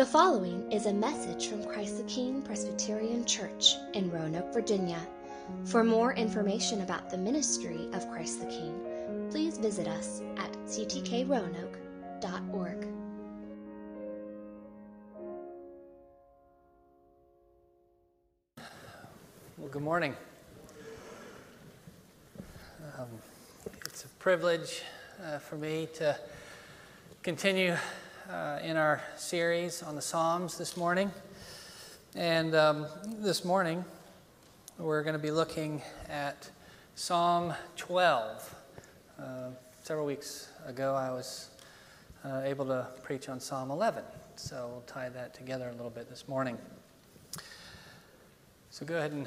The following is a message from Christ the King Presbyterian Church in Roanoke, Virginia. For more information about the ministry of Christ the King, please visit us at ctkroanoke.org. Well, good morning. Um, it's a privilege uh, for me to continue uh, in our series on the Psalms this morning. And um, this morning, we're going to be looking at Psalm 12. Uh, several weeks ago, I was uh, able to preach on Psalm 11. So we'll tie that together a little bit this morning. So go ahead and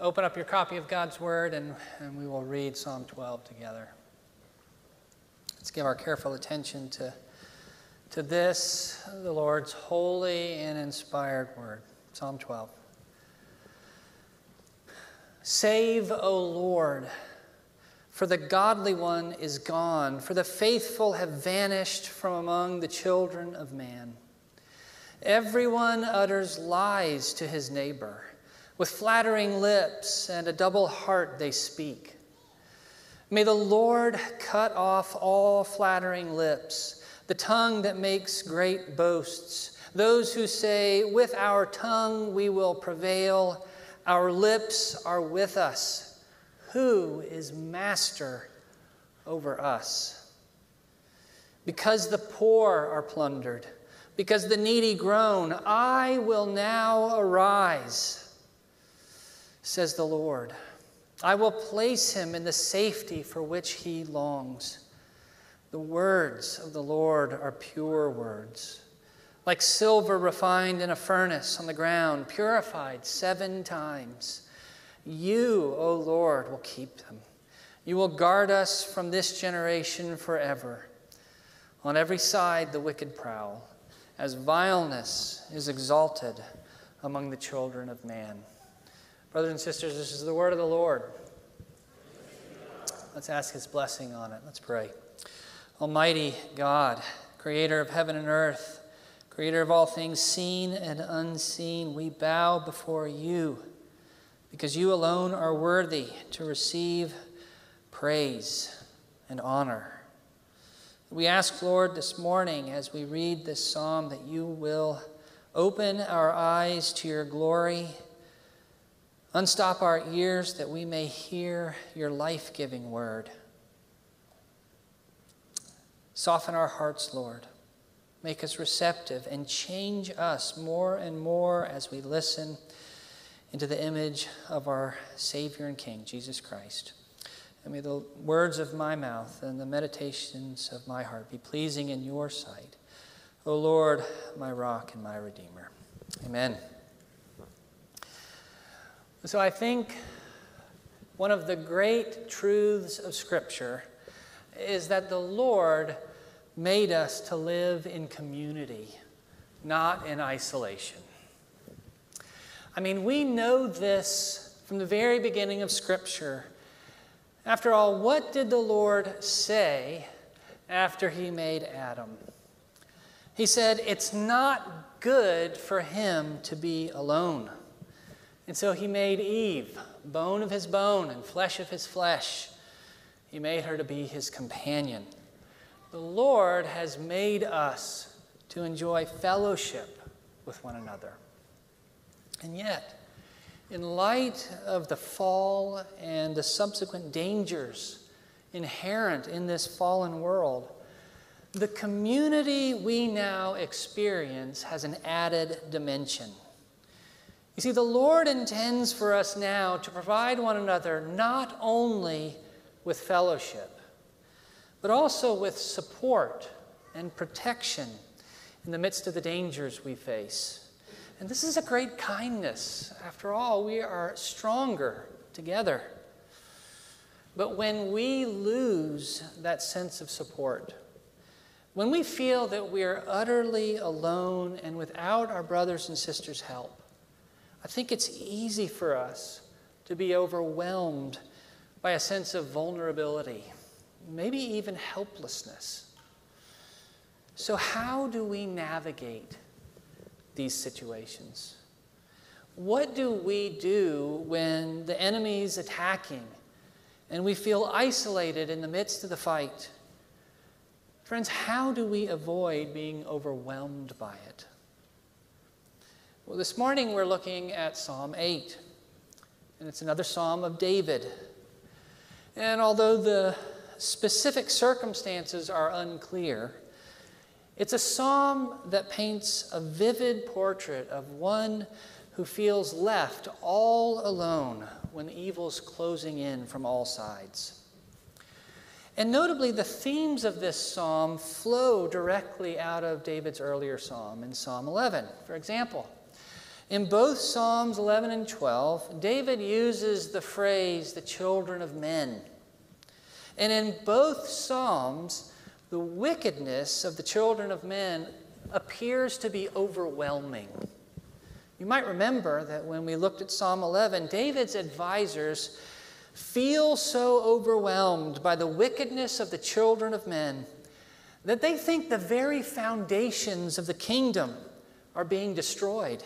open up your copy of God's Word and, and we will read Psalm 12 together. Let's give our careful attention to, to this, the Lord's holy and inspired Word. Psalm 12. Save, O Lord, for the godly one is gone, for the faithful have vanished from among the children of man. Everyone utters lies to his neighbor. With flattering lips and a double heart they speak. May the Lord cut off all flattering lips, the tongue that makes great boasts, those who say, With our tongue we will prevail, our lips are with us. Who is master over us? Because the poor are plundered, because the needy groan, I will now arise says the Lord. I will place him in the safety for which he longs. The words of the Lord are pure words, like silver refined in a furnace on the ground, purified seven times. You, O Lord, will keep them. You will guard us from this generation forever. On every side, the wicked prowl, as vileness is exalted among the children of man. Brothers and sisters, this is the word of the Lord. Let's ask his blessing on it. Let's pray. Almighty God, creator of heaven and earth, creator of all things seen and unseen, we bow before you because you alone are worthy to receive praise and honor. We ask, Lord, this morning as we read this psalm that you will open our eyes to your glory Unstop our ears that we may hear your life giving word. Soften our hearts, Lord. Make us receptive and change us more and more as we listen into the image of our Savior and King, Jesus Christ. And may the words of my mouth and the meditations of my heart be pleasing in your sight. O Lord, my rock and my redeemer. Amen. So I think one of the great truths of Scripture is that the Lord made us to live in community, not in isolation. I mean, we know this from the very beginning of Scripture. After all, what did the Lord say after he made Adam? He said, It's not good for him to be alone. And so he made Eve, bone of his bone and flesh of his flesh. He made her to be his companion. The Lord has made us to enjoy fellowship with one another. And yet, in light of the fall and the subsequent dangers inherent in this fallen world, the community we now experience has an added dimension. You see, the Lord intends for us now to provide one another not only with fellowship, but also with support and protection in the midst of the dangers we face. And this is a great kindness. After all, we are stronger together. But when we lose that sense of support, when we feel that we are utterly alone and without our brothers and sisters' help, I think it's easy for us to be overwhelmed by a sense of vulnerability, maybe even helplessness. So, how do we navigate these situations? What do we do when the enemy's attacking and we feel isolated in the midst of the fight? Friends, how do we avoid being overwhelmed by it? Well, this morning we're looking at Psalm 8, and it's another psalm of David. And although the specific circumstances are unclear, it's a psalm that paints a vivid portrait of one who feels left all alone when evil's closing in from all sides. And notably, the themes of this psalm flow directly out of David's earlier psalm in Psalm 11. For example, in both Psalms 11 and 12, David uses the phrase, the children of men. And in both Psalms, the wickedness of the children of men appears to be overwhelming. You might remember that when we looked at Psalm 11, David's advisors feel so overwhelmed by the wickedness of the children of men that they think the very foundations of the kingdom are being destroyed.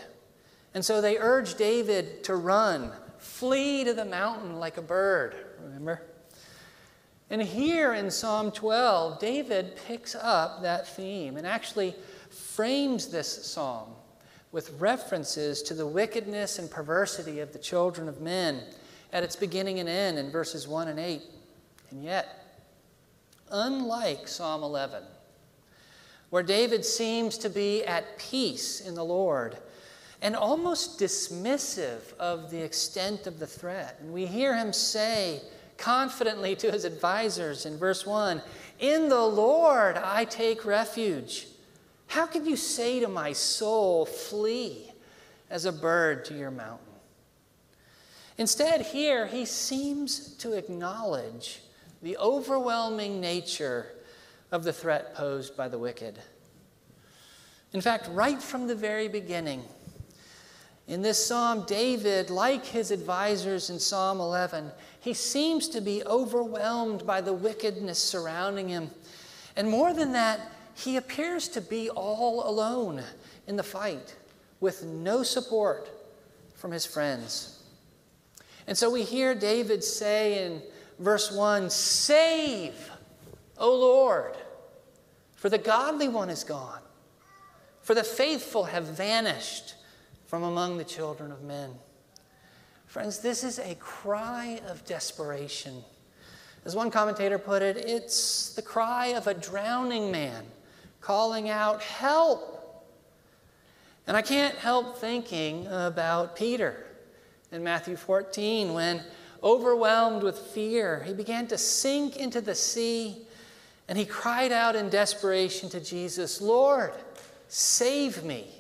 And so they urge David to run, flee to the mountain like a bird, remember? And here in Psalm 12, David picks up that theme and actually frames this psalm with references to the wickedness and perversity of the children of men at its beginning and end in verses 1 and 8. And yet, unlike Psalm 11, where David seems to be at peace in the Lord and almost dismissive of the extent of the threat, and we hear him say confidently to his advisors in verse 1 In the Lord I take refuge. How can you say to my soul, Flee as a bird to your mountain? Instead, here he seems to acknowledge the overwhelming nature of the threat posed by the wicked. In fact, right from the very beginning, in this psalm, David, like his advisors in Psalm 11, he seems to be overwhelmed by the wickedness surrounding him. And more than that, he appears to be all alone in the fight with no support from his friends. And so we hear David say in verse 1 Save, O Lord, for the godly one is gone, for the faithful have vanished from among the children of men. Friends, this is a cry of desperation. As one commentator put it, it's the cry of a drowning man calling out, Help! And I can't help thinking about Peter in Matthew 14 when, overwhelmed with fear, he began to sink into the sea and he cried out in desperation to Jesus, Lord, save me.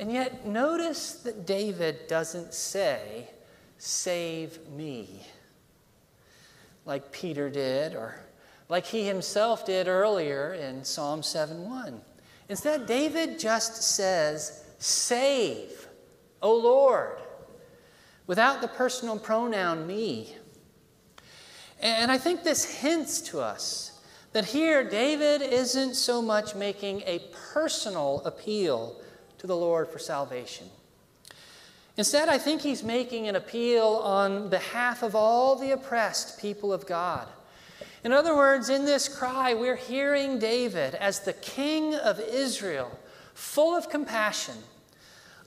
And yet, notice that David doesn't say, Save me, like Peter did or like he himself did earlier in Psalm 7:1. Instead, David just says, Save, O Lord, without the personal pronoun me. And I think this hints to us that here David isn't so much making a personal appeal to the Lord for salvation. Instead, I think he's making an appeal on behalf of all the oppressed people of God. In other words, in this cry, we're hearing David as the king of Israel, full of compassion,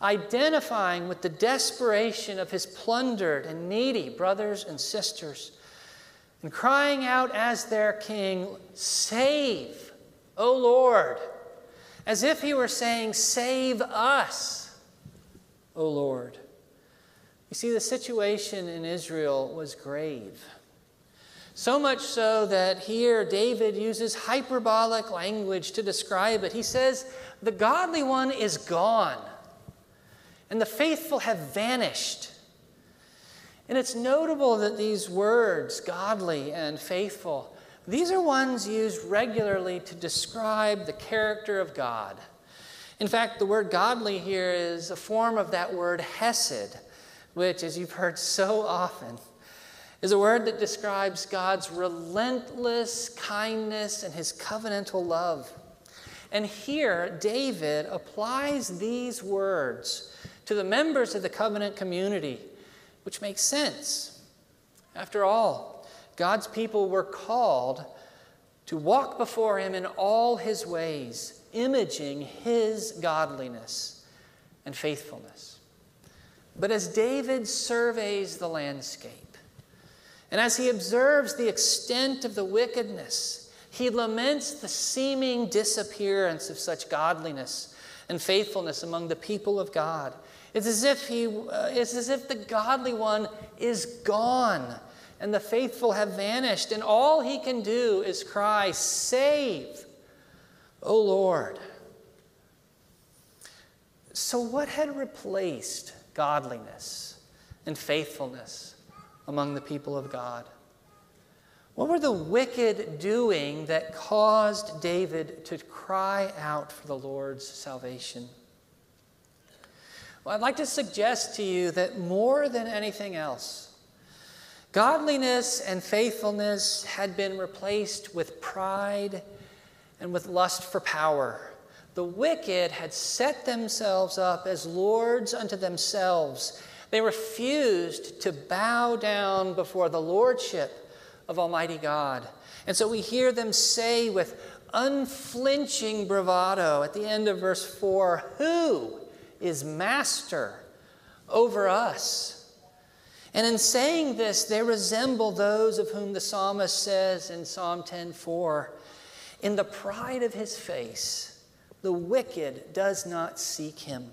identifying with the desperation of his plundered and needy brothers and sisters, and crying out as their king, Save, O Lord, as if he were saying, Save us, O Lord. You see, the situation in Israel was grave. So much so that here David uses hyperbolic language to describe it. He says, The godly one is gone, and the faithful have vanished. And it's notable that these words, godly and faithful, these are ones used regularly to describe the character of God. In fact, the word godly here is a form of that word hesed, which, as you've heard so often, is a word that describes God's relentless kindness and his covenantal love. And here, David applies these words to the members of the covenant community, which makes sense. After all, God's people were called to walk before him in all his ways, imaging his godliness and faithfulness. But as David surveys the landscape, and as he observes the extent of the wickedness, he laments the seeming disappearance of such godliness and faithfulness among the people of God. It's as if, he, uh, it's as if the godly one is gone and the faithful have vanished, and all he can do is cry, Save, O Lord. So, what had replaced godliness and faithfulness among the people of God? What were the wicked doing that caused David to cry out for the Lord's salvation? Well, I'd like to suggest to you that more than anything else, godliness and faithfulness had been replaced with pride and with lust for power. The wicked had set themselves up as lords unto themselves. They refused to bow down before the lordship of Almighty God. And so we hear them say with unflinching bravado at the end of verse 4 Who is master over us? And in saying this, they resemble those of whom the psalmist says in Psalm 10:4, In the pride of his face, the wicked does not seek him.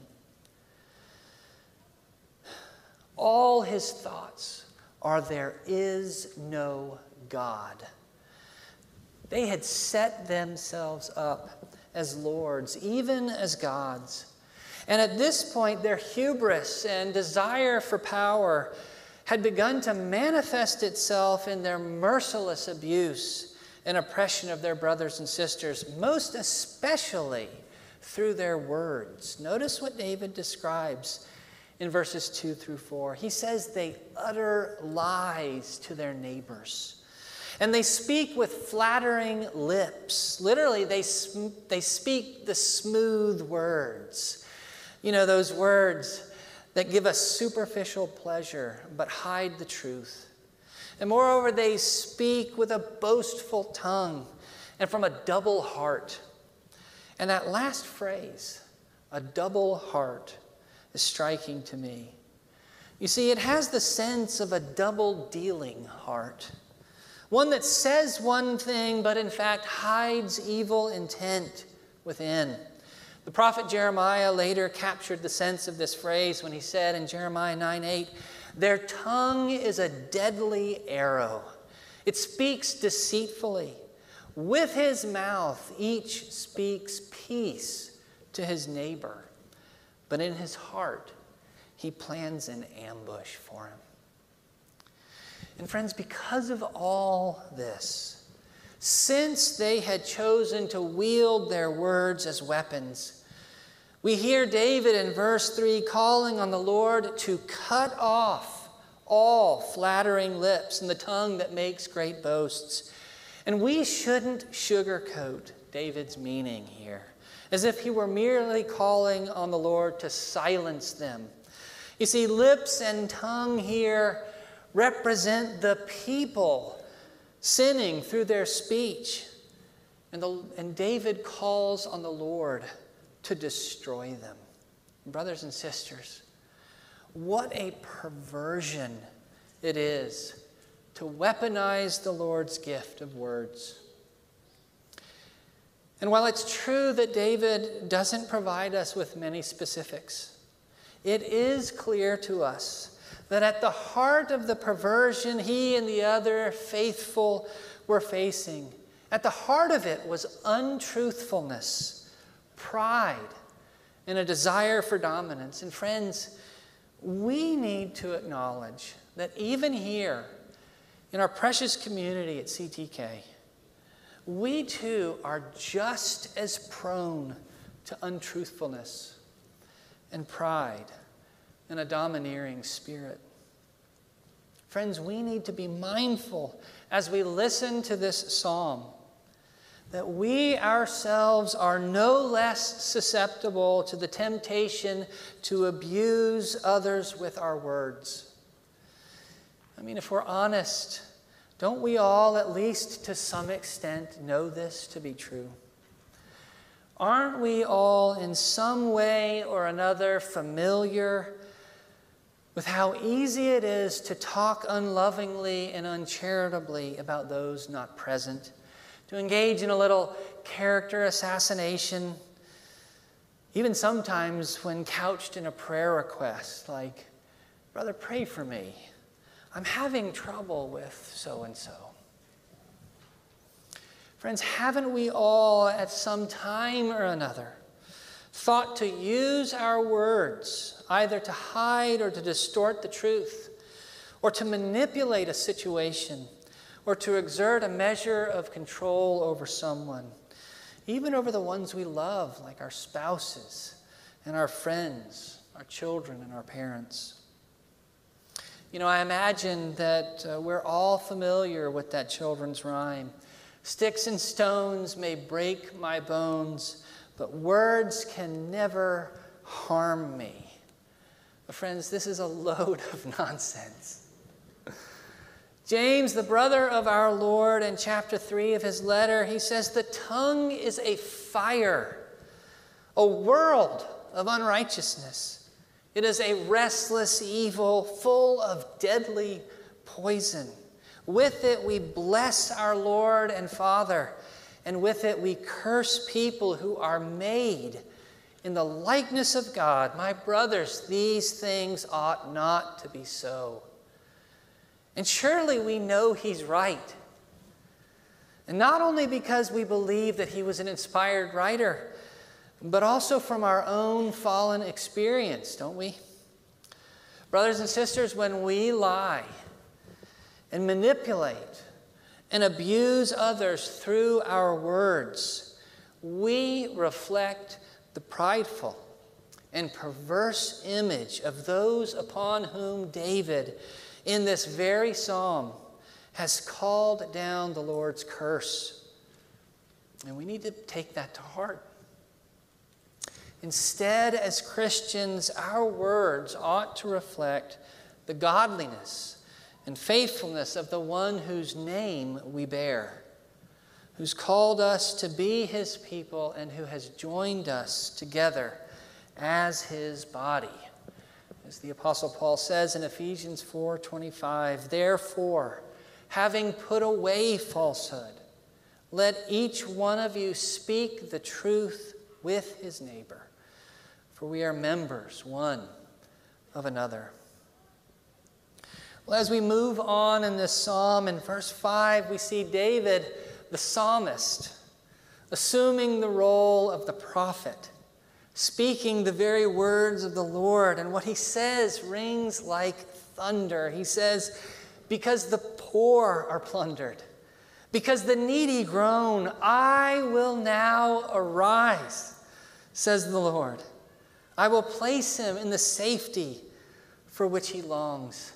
All his thoughts are there is no God. They had set themselves up as lords, even as gods. And at this point, their hubris and desire for power had begun to manifest itself in their merciless abuse and oppression of their brothers and sisters, most especially through their words. Notice what David describes in verses 2 through 4. He says they utter lies to their neighbors. And they speak with flattering lips. Literally, they, sm- they speak the smooth words. You know, those words that give us superficial pleasure but hide the truth. And moreover, they speak with a boastful tongue and from a double heart. And that last phrase, a double heart, is striking to me. You see, it has the sense of a double dealing heart. One that says one thing, but in fact hides evil intent within. The prophet Jeremiah later captured the sense of this phrase when he said in Jeremiah 9 8, Their tongue is a deadly arrow, it speaks deceitfully. With his mouth, each speaks peace to his neighbor, but in his heart, he plans an ambush for him. And, friends, because of all this, since they had chosen to wield their words as weapons, we hear David in verse 3 calling on the Lord to cut off all flattering lips and the tongue that makes great boasts and we shouldn't sugarcoat David's meaning here, as if he were merely calling on the Lord to silence them. You see, lips and tongue here represent the people sinning through their speech. And, the, and David calls on the Lord to destroy them. Brothers and sisters, what a perversion it is to weaponize the Lord's gift of words. And while it's true that David doesn't provide us with many specifics, it is clear to us that at the heart of the perversion he and the other faithful were facing, at the heart of it was untruthfulness, pride, and a desire for dominance. And friends, we need to acknowledge that even here, in our precious community at CTK, we too are just as prone to untruthfulness and pride and a domineering spirit. Friends, we need to be mindful as we listen to this psalm that we ourselves are no less susceptible to the temptation to abuse others with our words. I mean, if we're honest, don't we all, at least to some extent, know this to be true? Aren't we all in some way or another familiar with how easy it is to talk unlovingly and uncharitably about those not present? To engage in a little character assassination, even sometimes when couched in a prayer request, like, Brother, pray for me. I'm having trouble with so and so. Friends, haven't we all at some time or another thought to use our words either to hide or to distort the truth or to manipulate a situation? Or to exert a measure of control over someone, even over the ones we love, like our spouses and our friends, our children and our parents. You know, I imagine that uh, we're all familiar with that children's rhyme. Sticks and stones may break my bones, but words can never harm me. But friends, this is a load of nonsense. James, the brother of our Lord, in chapter 3 of his letter, he says, The tongue is a fire, a world of unrighteousness. It is a restless evil full of deadly poison. With it we bless our Lord and Father, and with it we curse people who are made in the likeness of God. My brothers, these things ought not to be so. And surely we know he's right. And not only because we believe that he was an inspired writer, but also from our own fallen experience, don't we? Brothers and sisters, when we lie and manipulate and abuse others through our words, we reflect the prideful and perverse image of those upon whom David in this very psalm has called down the Lord's curse. And we need to take that to heart. Instead, as Christians, our words ought to reflect the godliness and faithfulness of the one whose name we bear, who's called us to be his people and who has joined us together as his body. As the apostle Paul says in Ephesians 4:25, therefore, having put away falsehood, let each one of you speak the truth with his neighbor, for we are members one of another. Well, as we move on in this psalm, in verse 5, we see David, the psalmist, assuming the role of the prophet speaking the very words of the Lord. And what he says rings like thunder. He says, Because the poor are plundered, because the needy groan, I will now arise, says the Lord. I will place him in the safety for which he longs.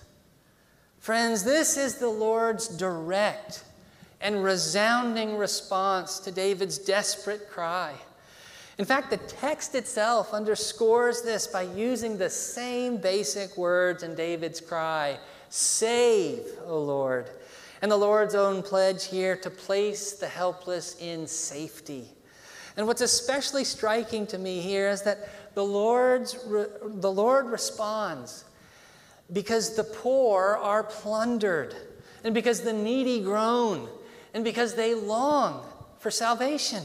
Friends, this is the Lord's direct and resounding response to David's desperate cry. In fact, the text itself underscores this by using the same basic words in David's cry Save, O Lord. And the Lord's own pledge here to place the helpless in safety. And what's especially striking to me here is that the, Lord's, the Lord responds because the poor are plundered, and because the needy groan, and because they long for salvation.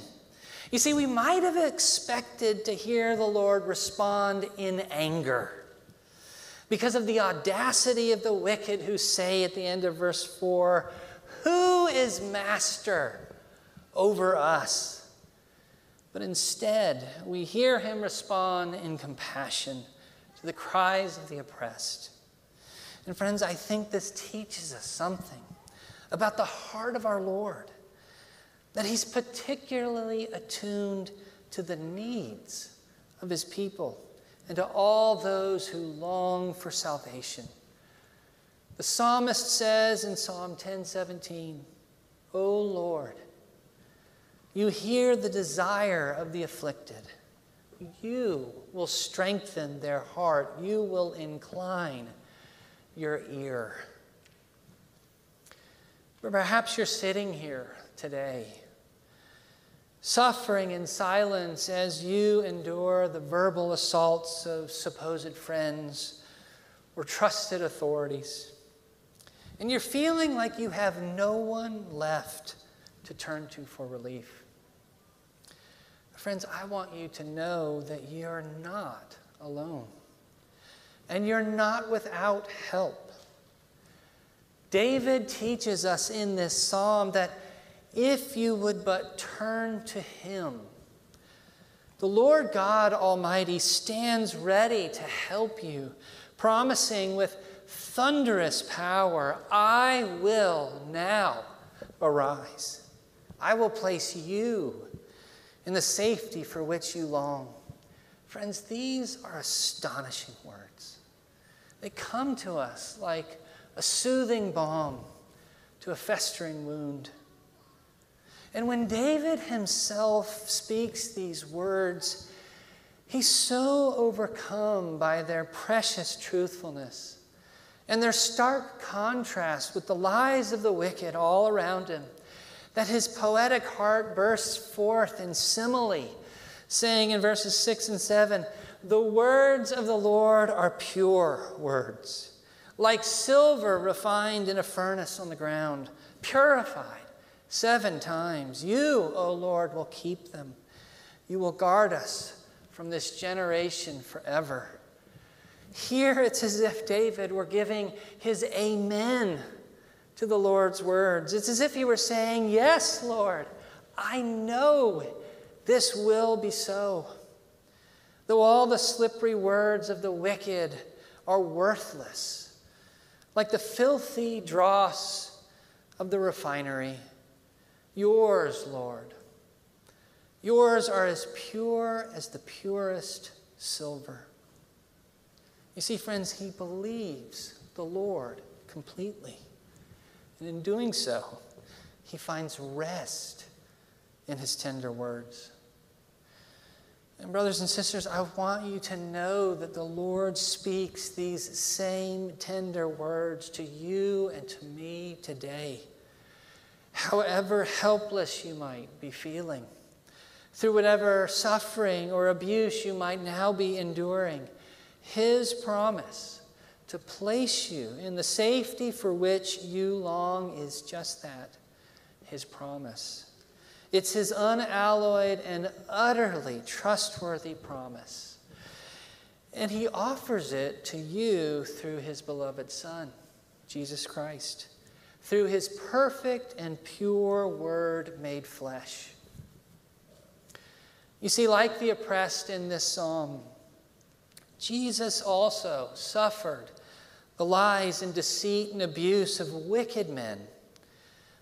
You see, we might have expected to hear the Lord respond in anger because of the audacity of the wicked who say at the end of verse 4, Who is master over us? But instead, we hear him respond in compassion to the cries of the oppressed. And friends, I think this teaches us something about the heart of our Lord that he's particularly attuned to the needs of his people and to all those who long for salvation. The psalmist says in Psalm 10:17, "O Lord, You hear the desire of the afflicted. You will strengthen their heart. You will incline your ear. But perhaps you're sitting here today, suffering in silence as you endure the verbal assaults of supposed friends or trusted authorities. And you're feeling like you have no one left to turn to for relief. Friends, I want you to know that you're not alone. And you're not without help. David teaches us in this psalm that if you would but turn to him, the Lord God Almighty stands ready to help you, promising with thunderous power, I will now arise. I will place you in the safety for which you long. Friends, these are astonishing words. They come to us like a soothing balm to a festering wound. And when David himself speaks these words, he's so overcome by their precious truthfulness and their stark contrast with the lies of the wicked all around him that his poetic heart bursts forth in simile, saying in verses 6 and 7 The words of the Lord are pure words, like silver refined in a furnace on the ground, purified seven times. You, O Lord, will keep them. You will guard us from this generation forever. Here it's as if David were giving his amen to the Lord's words. It's as if he were saying, Yes, Lord, I know this will be so. Though all the slippery words of the wicked are worthless, like the filthy dross of the refinery, yours, Lord, yours are as pure as the purest silver. You see, friends, he believes the Lord completely. And in doing so, he finds rest in his tender words. And, brothers and sisters, I want you to know that the Lord speaks these same tender words to you and to me today. However helpless you might be feeling, through whatever suffering or abuse you might now be enduring, His promise to place you in the safety for which you long is just that His promise. It's His unalloyed and utterly trustworthy promise. And He offers it to you through His beloved Son, Jesus Christ, through His perfect and pure Word made flesh. You see, like the oppressed in this psalm, Jesus also suffered the lies and deceit and abuse of wicked men.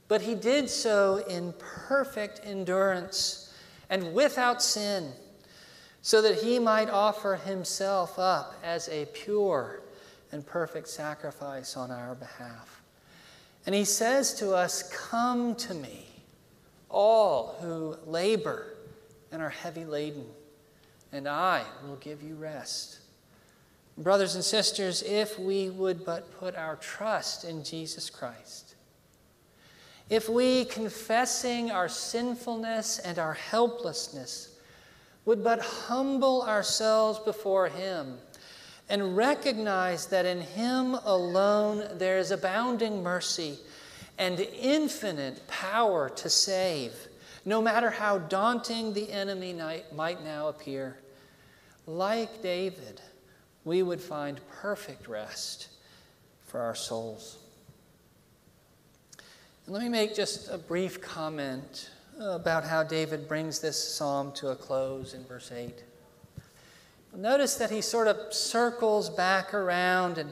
But he did so in perfect endurance and without sin, so that he might offer himself up as a pure and perfect sacrifice on our behalf. And he says to us, Come to me, all who labor and are heavy laden, and I will give you rest. Brothers and sisters, if we would but put our trust in Jesus Christ, if we, confessing our sinfulness and our helplessness, would but humble ourselves before Him and recognize that in Him alone there is abounding mercy and infinite power to save, no matter how daunting the enemy might now appear. Like David, we would find perfect rest for our souls. And let me make just a brief comment about how David brings this psalm to a close in verse 8. Notice that he sort of circles back around and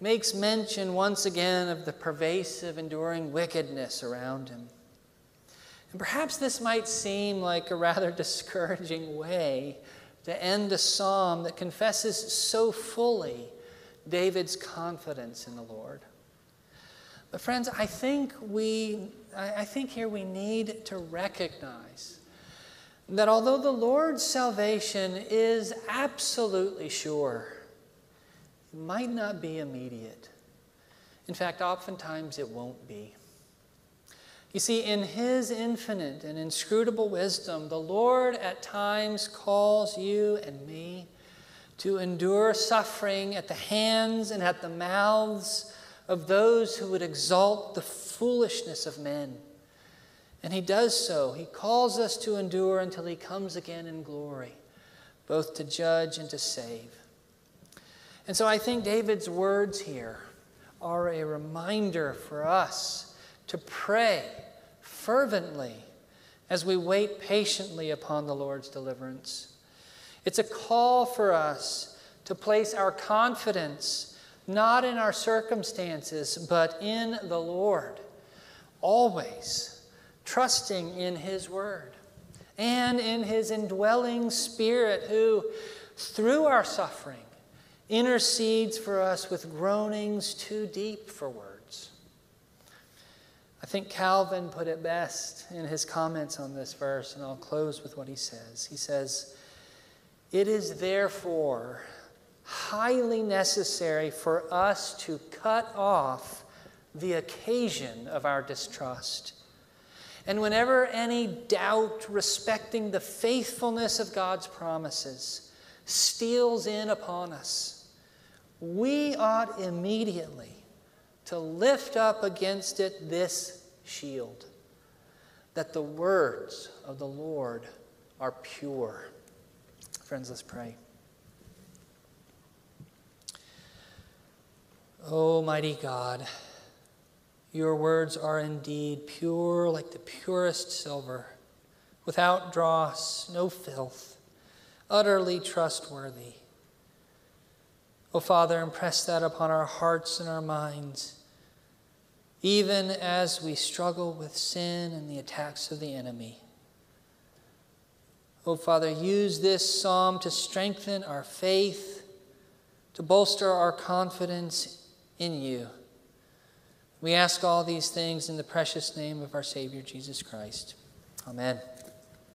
makes mention once again of the pervasive, enduring wickedness around him. And perhaps this might seem like a rather discouraging way to end a psalm that confesses so fully David's confidence in the Lord. But, friends, I think we I think here we need to recognize that although the Lord's salvation is absolutely sure, it might not be immediate. In fact, oftentimes it won't be. You see, in His infinite and inscrutable wisdom, the Lord at times calls you and me to endure suffering at the hands and at the mouths of those who would exalt the foolishness of men. And He does so. He calls us to endure until He comes again in glory, both to judge and to save. And so I think David's words here are a reminder for us to pray fervently as we wait patiently upon the Lord's deliverance. It's a call for us to place our confidence not in our circumstances, but in the Lord, always trusting in His Word and in His indwelling Spirit, who, through our suffering, intercedes for us with groanings too deep for words. I think Calvin put it best in his comments on this verse, and I'll close with what he says. He says, It is therefore highly necessary for us to cut off the occasion of our distrust. And whenever any doubt respecting the faithfulness of God's promises steals in upon us, we ought immediately to lift up against it this shield that the words of the Lord are pure. Friends, let's pray. Almighty God, your words are indeed pure like the purest silver, without dross, no filth, utterly trustworthy. O oh, Father, impress that upon our hearts and our minds, even as we struggle with sin and the attacks of the enemy. O oh, Father, use this psalm to strengthen our faith, to bolster our confidence in you. We ask all these things in the precious name of our Savior Jesus Christ. Amen.